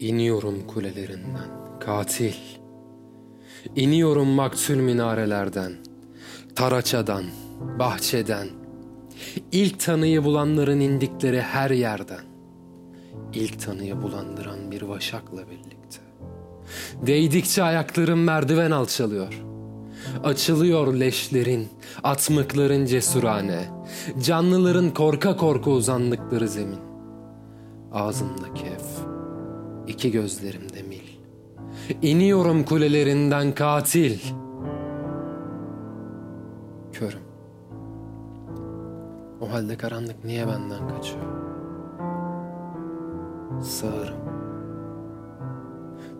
İniyorum kulelerinden, katil. İniyorum maktül minarelerden, taraçadan, bahçeden. İlk tanıyı bulanların indikleri her yerden. İlk tanıyı bulandıran bir vaşakla birlikte. Değdikçe ayaklarım merdiven alçalıyor. Açılıyor leşlerin, atmıkların cesurane, canlıların korka korka uzandıkları zemin. Ağzımda kef, iki gözlerimde mil. İniyorum kulelerinden katil. Körüm. O halde karanlık niye benden kaçıyor? Sağırım.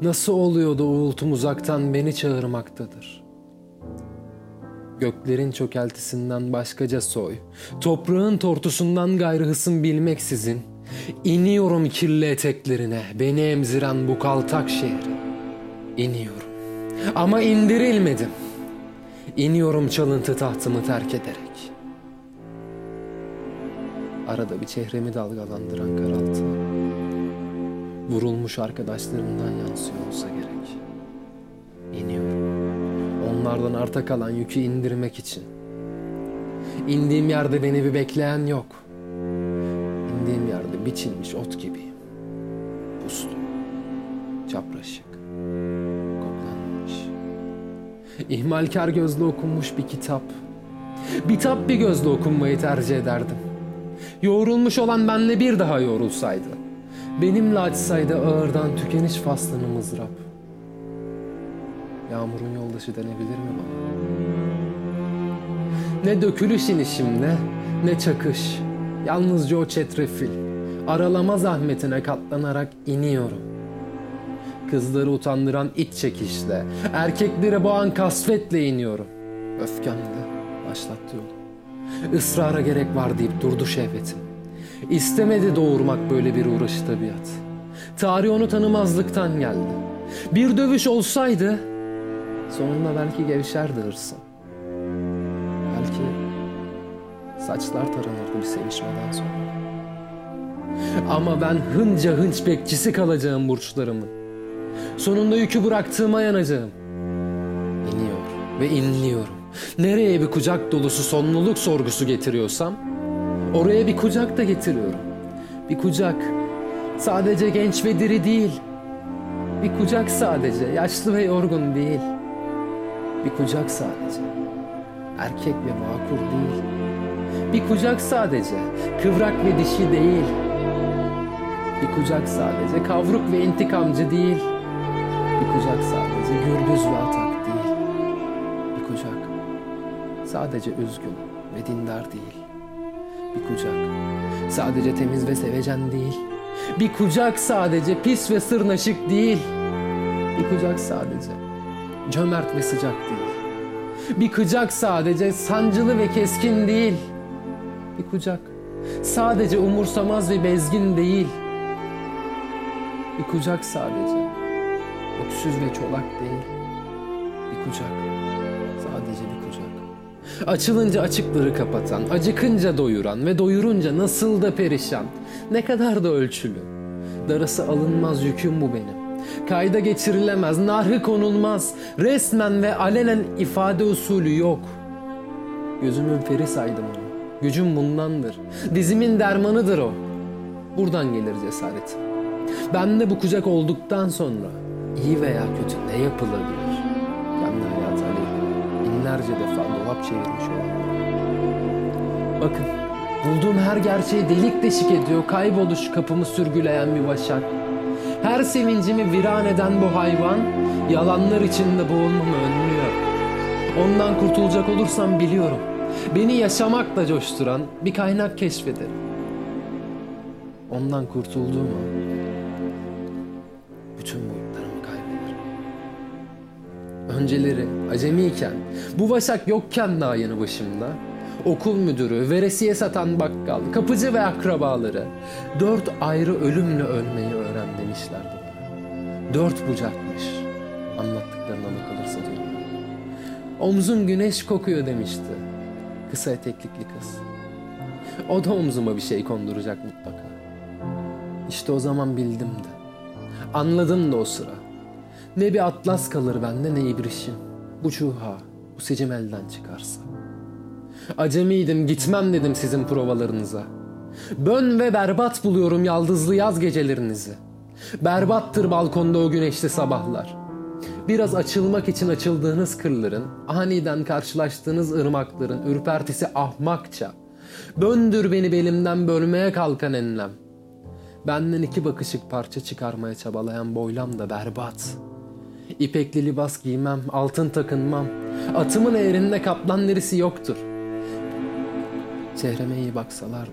Nasıl oluyor da uğultum uzaktan beni çağırmaktadır? Göklerin çökeltisinden başkaca soy, toprağın tortusundan gayrı hısım bilmeksizin, iniyorum kirli eteklerine, beni emziren bu kaltak şehre. İniyorum. Ama indirilmedim. İniyorum çalıntı tahtımı terk ederek. Arada bir çehremi dalgalandıran karaltı. Vurulmuş arkadaşlarımdan yansıyor olsa gerek. İniyorum. Onlardan arta kalan yükü indirmek için. İndiğim yerde beni bir bekleyen yok. Biçilmiş ot gibiyim. Puslu, çapraşık, koklanmış. İhmalkar gözle okunmuş bir kitap. Bitap bir gözle okunmayı tercih ederdim. Yoğrulmuş olan benle bir daha yoğrulsaydı. Benimle açsaydı ağırdan tükeniş faslını mızrap. Yağmurun yoldaşı denebilir mi bana? Ne dökülüş inişimde, ne çakış. Yalnızca o çetrefil. Aralama zahmetine katlanarak iniyorum. Kızları utandıran iç çekişle, erkekleri boğan kasvetle iniyorum. Öfkemle başlattı yolu. Israra gerek var deyip durdu şehvetim. İstemedi doğurmak böyle bir uğraşı tabiat. Tarih onu tanımazlıktan geldi. Bir dövüş olsaydı sonunda belki gevşerdi hırsım. Belki saçlar taranırdı bir sevişmeden sonra. Ama ben hınca hınç bekçisi kalacağım burçlarımın. Sonunda yükü bıraktığıma yanacağım. İniyor ve inliyorum. Nereye bir kucak dolusu sonluluk sorgusu getiriyorsam oraya bir kucak da getiriyorum. Bir kucak sadece genç ve diri değil. Bir kucak sadece yaşlı ve yorgun değil. Bir kucak sadece erkek ve vakur değil. Bir kucak sadece kıvrak ve dişi değil. Bir kucak sadece kavruk ve intikamcı değil. Bir kucak sadece gürbüz ve atak değil. Bir kucak sadece üzgün ve dindar değil. Bir kucak sadece temiz ve sevecen değil. Bir kucak sadece pis ve sırnaşık değil. Bir kucak sadece cömert ve sıcak değil. Bir kucak sadece sancılı ve keskin değil. Bir kucak sadece umursamaz ve bezgin değil. Bir kucak sadece öksüz ve çolak değil. Bir kucak sadece bir kucak. Açılınca açıkları kapatan, acıkınca doyuran ve doyurunca nasıl da perişan. Ne kadar da ölçülü. Darası alınmaz yüküm bu benim. Kayda geçirilemez, narhı konulmaz. Resmen ve alenen ifade usulü yok. Gözümün feri saydım onu. Gücüm bundandır. Dizimin dermanıdır o. Buradan gelir cesaretim. Ben de bu kucak olduktan sonra iyi veya kötü ne yapılabilir? Kendi hayatı aleyhine binlerce defa dolap çevirmiş olan. Bakın bulduğum her gerçeği delik deşik ediyor. Kayboluş kapımı sürgüleyen bir vaşak. Her sevincimi viran eden bu hayvan yalanlar içinde boğulmamı önlüyor. Ondan kurtulacak olursam biliyorum. Beni yaşamakla coşturan bir kaynak keşfederim. Ondan kurtulduğumu bütün Önceleri acemiyken, bu vaşak yokken daha yanı başımda, okul müdürü, veresiye satan bakkal, kapıcı ve akrabaları dört ayrı ölümle ölmeyi öğren demişlerdi. Dört bucakmış anlattıklarına bakılırsa diyorum. Omzum güneş kokuyor demişti kısa eteklikli kız. O da omzuma bir şey konduracak mutlaka. İşte o zaman bildim de. Anladım da o sıra. Ne bir atlas kalır bende ne ibrişim. Bu çuha, bu sicim elden çıkarsa. Acemiydim gitmem dedim sizin provalarınıza. Bön ve berbat buluyorum yaldızlı yaz gecelerinizi. Berbattır balkonda o güneşli sabahlar. Biraz açılmak için açıldığınız kırların, aniden karşılaştığınız ırmakların ürpertisi ahmakça. Böndür beni belimden bölmeye kalkan enlem. Benden iki bakışık parça çıkarmaya çabalayan boylam da berbat. İpekli libas giymem, altın takınmam. Atımın eğrinde kaplan derisi yoktur. Çehreme iyi baksalardı,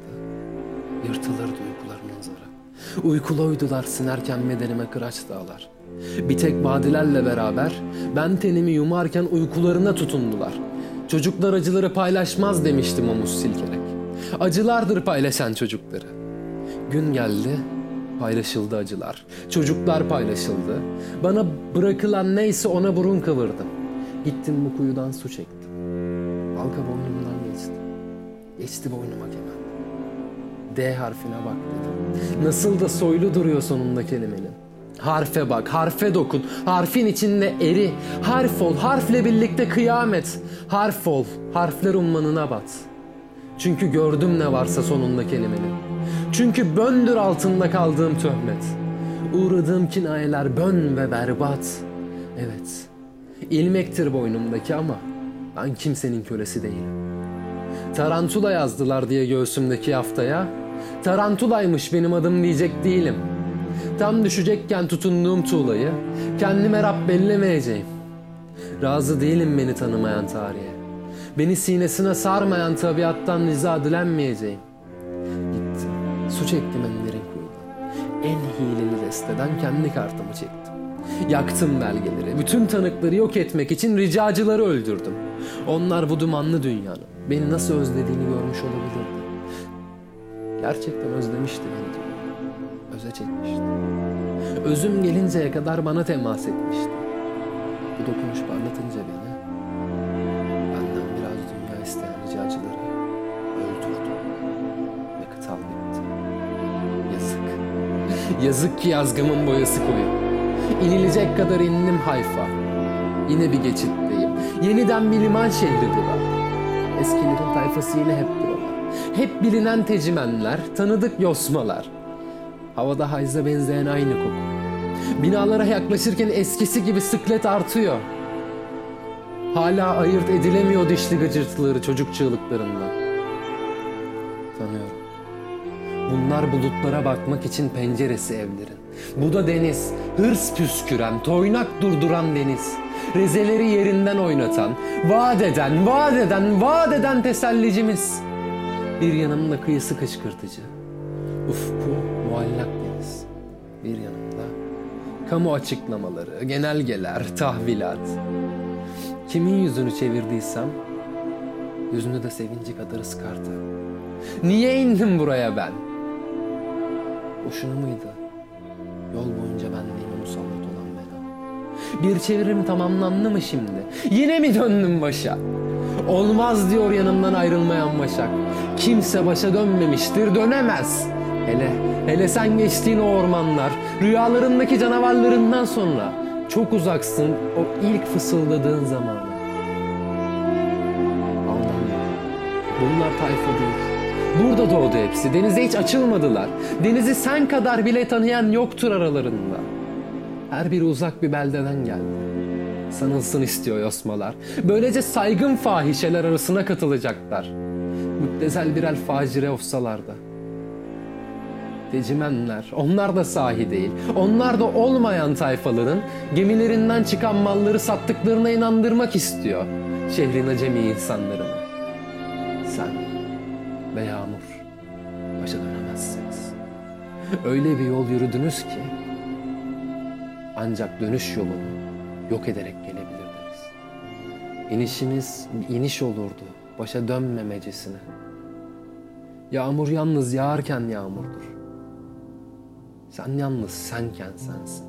yırtılırdı uykularının zarı. Uykula uydular sinerken bedenime kıraç dağlar. Bir tek badilerle beraber ben tenimi yumarken uykularına tutundular. Çocuklar acıları paylaşmaz demiştim omuz silkerek. Acılardır paylaşan çocukları. Gün geldi, paylaşıldı acılar. Çocuklar paylaşıldı. Bana bırakılan neyse ona burun kıvırdım. Gittim bu kuyudan su çektim. Halka boynumdan geçti. Geçti boynuma kemen. D harfine bak dedim. Nasıl da soylu duruyor sonunda kelimenin. Harfe bak, harfe dokun. Harfin içinde eri. Harf ol, harfle birlikte kıyamet. Harf ol, harfler ummanına bat. Çünkü gördüm ne varsa sonunda kelimenin. Çünkü böndür altında kaldığım töhmet. Uğradığım kinayeler bön ve berbat. Evet, ilmektir boynumdaki ama ben kimsenin kölesi değilim. Tarantula yazdılar diye göğsümdeki haftaya. Tarantulaymış benim adım diyecek değilim. Tam düşecekken tutunduğum tuğlayı kendime Rab bellemeyeceğim. Razı değilim beni tanımayan tarihe. Beni sinesine sarmayan tabiattan riza dilenmeyeceğim. Su çektim en derin kuyudan. En hileli desteden kendi kartımı çektim. Yaktım belgeleri, bütün tanıkları yok etmek için ricacıları öldürdüm. Onlar bu dumanlı dünyanın beni nasıl özlediğini görmüş olabilirdi. Gerçekten özlemişti beni diyor. Öze çekmişti. Özüm gelinceye kadar bana temas etmişti. Bu dokunuş parlatınca beni, Yazık ki yazgımın boyası koyu. İnilecek kadar indim Hayfa. Yine bir geçitteyim. Yeniden bir liman şehri bu da. Eskilerin tayfası yine hep buralar. Hep bilinen tecimenler, tanıdık yosmalar. Havada hayza benzeyen aynı koku. Binalara yaklaşırken eskisi gibi sıklet artıyor. Hala ayırt edilemiyor dişli gıcırtıları çocuk çığlıklarından. Tanıyorum. Bunlar bulutlara bakmak için penceresi evlerin. Bu da deniz, hırs püsküren, toynak durduran deniz. Rezeleri yerinden oynatan, vaat eden, vaat eden, vaat eden tesellicimiz. Bir yanımda kıyısı kışkırtıcı. Ufku muallak deniz. Bir yanımda kamu açıklamaları, genelgeler, tahvilat. Kimin yüzünü çevirdiysem yüzünü de sevinci kadar ıskardı. Niye indim buraya ben? Boşuna mıydı? Yol boyunca benliğime musallat olan bela. Bir çevirim tamamlandı mı şimdi? Yine mi döndüm başa? Olmaz diyor yanımdan ayrılmayan başak. Kimse başa dönmemiştir, dönemez. Hele, hele sen geçtiğin o ormanlar, rüyalarındaki canavarlarından sonra çok uzaksın o ilk fısıldadığın zamana. Aldanma. Bunlar tayfa değil. Burada doğdu hepsi. Denize hiç açılmadılar. Denizi sen kadar bile tanıyan yoktur aralarında. Her biri uzak bir beldeden geldi. Sanılsın istiyor yosmalar. Böylece saygın fahişeler arasına katılacaklar. Müptezel birer facire olsalar da. Tecimenler, onlar da sahi değil. Onlar da olmayan tayfaların gemilerinden çıkan malları sattıklarına inandırmak istiyor. Şehrin acemi insanlarını. Sen ve Öyle bir yol yürüdünüz ki ancak dönüş yolunu yok ederek gelebilirdiniz. İnişiniz iniş olurdu başa dönmemecesine. Yağmur yalnız yağarken yağmurdur. Sen yalnız senken sensin.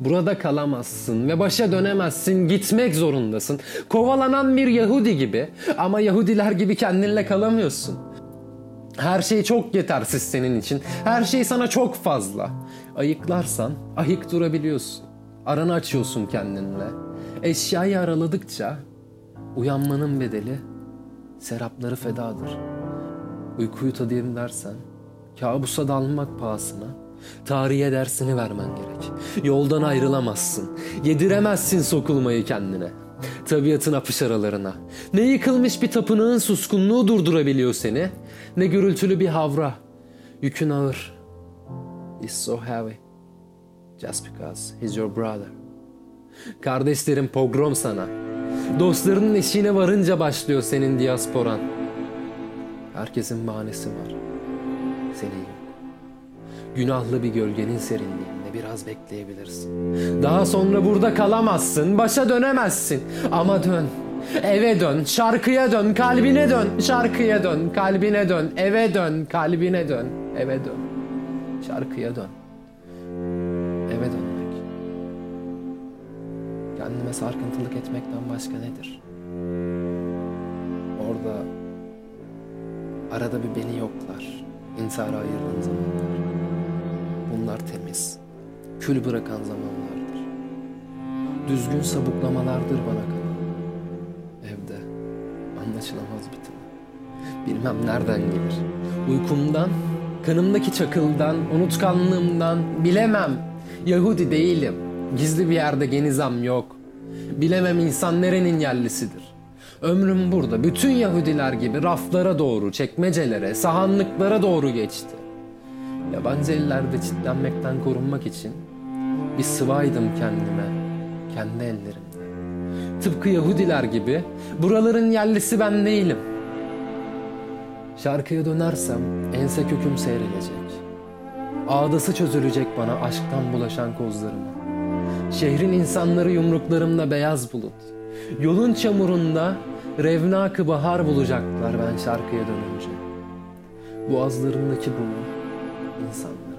Burada kalamazsın ve başa dönemezsin, gitmek zorundasın. Kovalanan bir Yahudi gibi ama Yahudiler gibi kendinle kalamıyorsun. Her şey çok yetersiz senin için. Her şey sana çok fazla. Ayıklarsan ayık durabiliyorsun. Aranı açıyorsun kendinle. Eşyayı araladıkça uyanmanın bedeli serapları fedadır. Uykuyu tadayım dersen kabusa dalmak pahasına tarihe dersini vermen gerek. Yoldan ayrılamazsın. Yediremezsin sokulmayı kendine. Tabiatın apış aralarına. Ne yıkılmış bir tapınağın suskunluğu durdurabiliyor seni. Ne gürültülü bir havra. Yükün ağır. He's so heavy. Just because he's your brother. Kardeşlerin pogrom sana. Dostlarının eşiğine varınca başlıyor senin diasporan. Herkesin bahanesi var. Senin yok. Günahlı bir gölgenin serinliğinde biraz bekleyebilirsin. Daha sonra burada kalamazsın, başa dönemezsin. Ama dön. Eve dön, şarkıya dön, kalbine dön, şarkıya dön, kalbine dön, eve dön, kalbine dön, eve dön, şarkıya dön, eve dönmek. Kendime sarkıntılık etmekten başka nedir? Orada arada bir beni yoklar, intihara ayırdığım zamanlar. Bunlar temiz, kül bırakan zamanlardır. Düzgün sabuklamalardır bana kalan. Anlaşılamaz bir tını. Bilmem nereden gelir. Uykumdan, kanımdaki çakıldan, unutkanlığımdan bilemem. Yahudi değilim. Gizli bir yerde genizam yok. Bilemem insan nerenin yerlisidir. Ömrüm burada bütün Yahudiler gibi raflara doğru, çekmecelere, sahanlıklara doğru geçti. Yabancı ellerde çitlenmekten korunmak için bir sıvaydım kendime, kendi ellerimde. Tıpkı Yahudiler gibi buraların yerlisi ben değilim. Şarkıya dönersem ense köküm seyrelecek. Ağdası çözülecek bana aşktan bulaşan kozlarımı. Şehrin insanları yumruklarımda beyaz bulut. Yolun çamurunda revnakı bahar bulacaklar ben şarkıya dönünce. Boğazlarındaki buğu insanları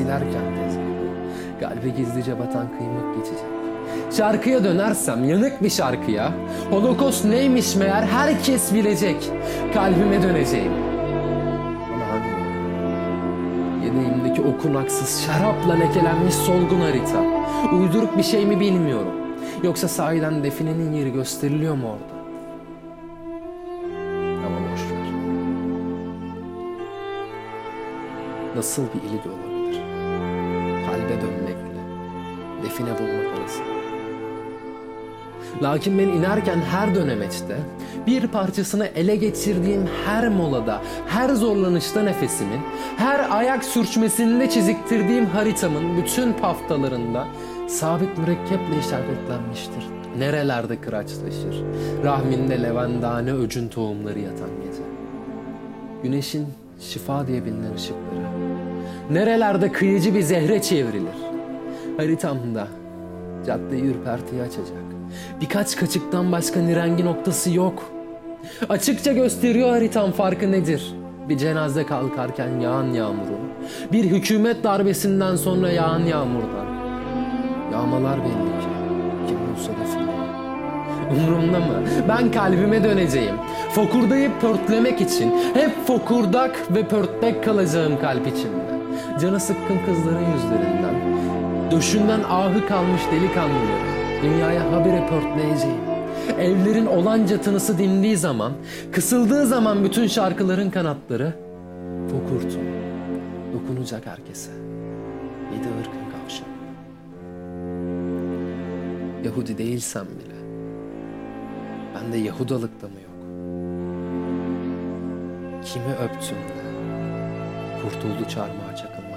silerken tezgahı, kalbe gizlice batan kıymık geçecek. Şarkıya dönersem yanık bir şarkıya, holokost neymiş meğer herkes bilecek. Kalbime döneceğim. Hangi? Yedeğimdeki okunaksız, şarapla lekelenmiş solgun harita. Uyduruk bir şey mi bilmiyorum. Yoksa sahiden definenin yeri gösteriliyor mu orada? Ama boş ver. Nasıl bir ilgi olabilir? Define bulmak arasında. Lakin ben inerken her dönemeçte bir parçasını ele geçirdiğim her molada, her zorlanışta nefesimin, her ayak sürçmesinde çiziktirdiğim haritamın bütün paftalarında sabit mürekkeple işaretlenmiştir. Nerelerde kıraçlaşır, rahminde levendane öcün tohumları yatan gece. Güneşin şifa diye bilinen ışıkları. Nerelerde kıyıcı bir zehre çevrilir. Haritamda caddeyi ürpertiye açacak. Birkaç kaçıktan başka nirengi noktası yok. Açıkça gösteriyor haritam farkı nedir? Bir cenaze kalkarken yağan yağmurun, bir hükümet darbesinden sonra yağan yağmurdan. Yağmalar belli ki. Kim olsa define. Umurumda mı? Ben kalbime döneceğim. Fokurdayıp pörtlemek için. Hep fokurdak ve pörtlek kalacağım kalp içimde. Canı sıkkın kızların yüzlerinden. Döşünden ahı kalmış delikanlıları. Dünyaya habire pörtleyeceğim. Evlerin olanca tınısı dindiği zaman, kısıldığı zaman bütün şarkıların kanatları fokurtum. Dokunacak herkese. Yedi ırkın kavşağı. Yahudi değilsem bile bende Yahudalık da mı yok? Kimi öptüm de kurtuldu çarmıha çakılmaktan.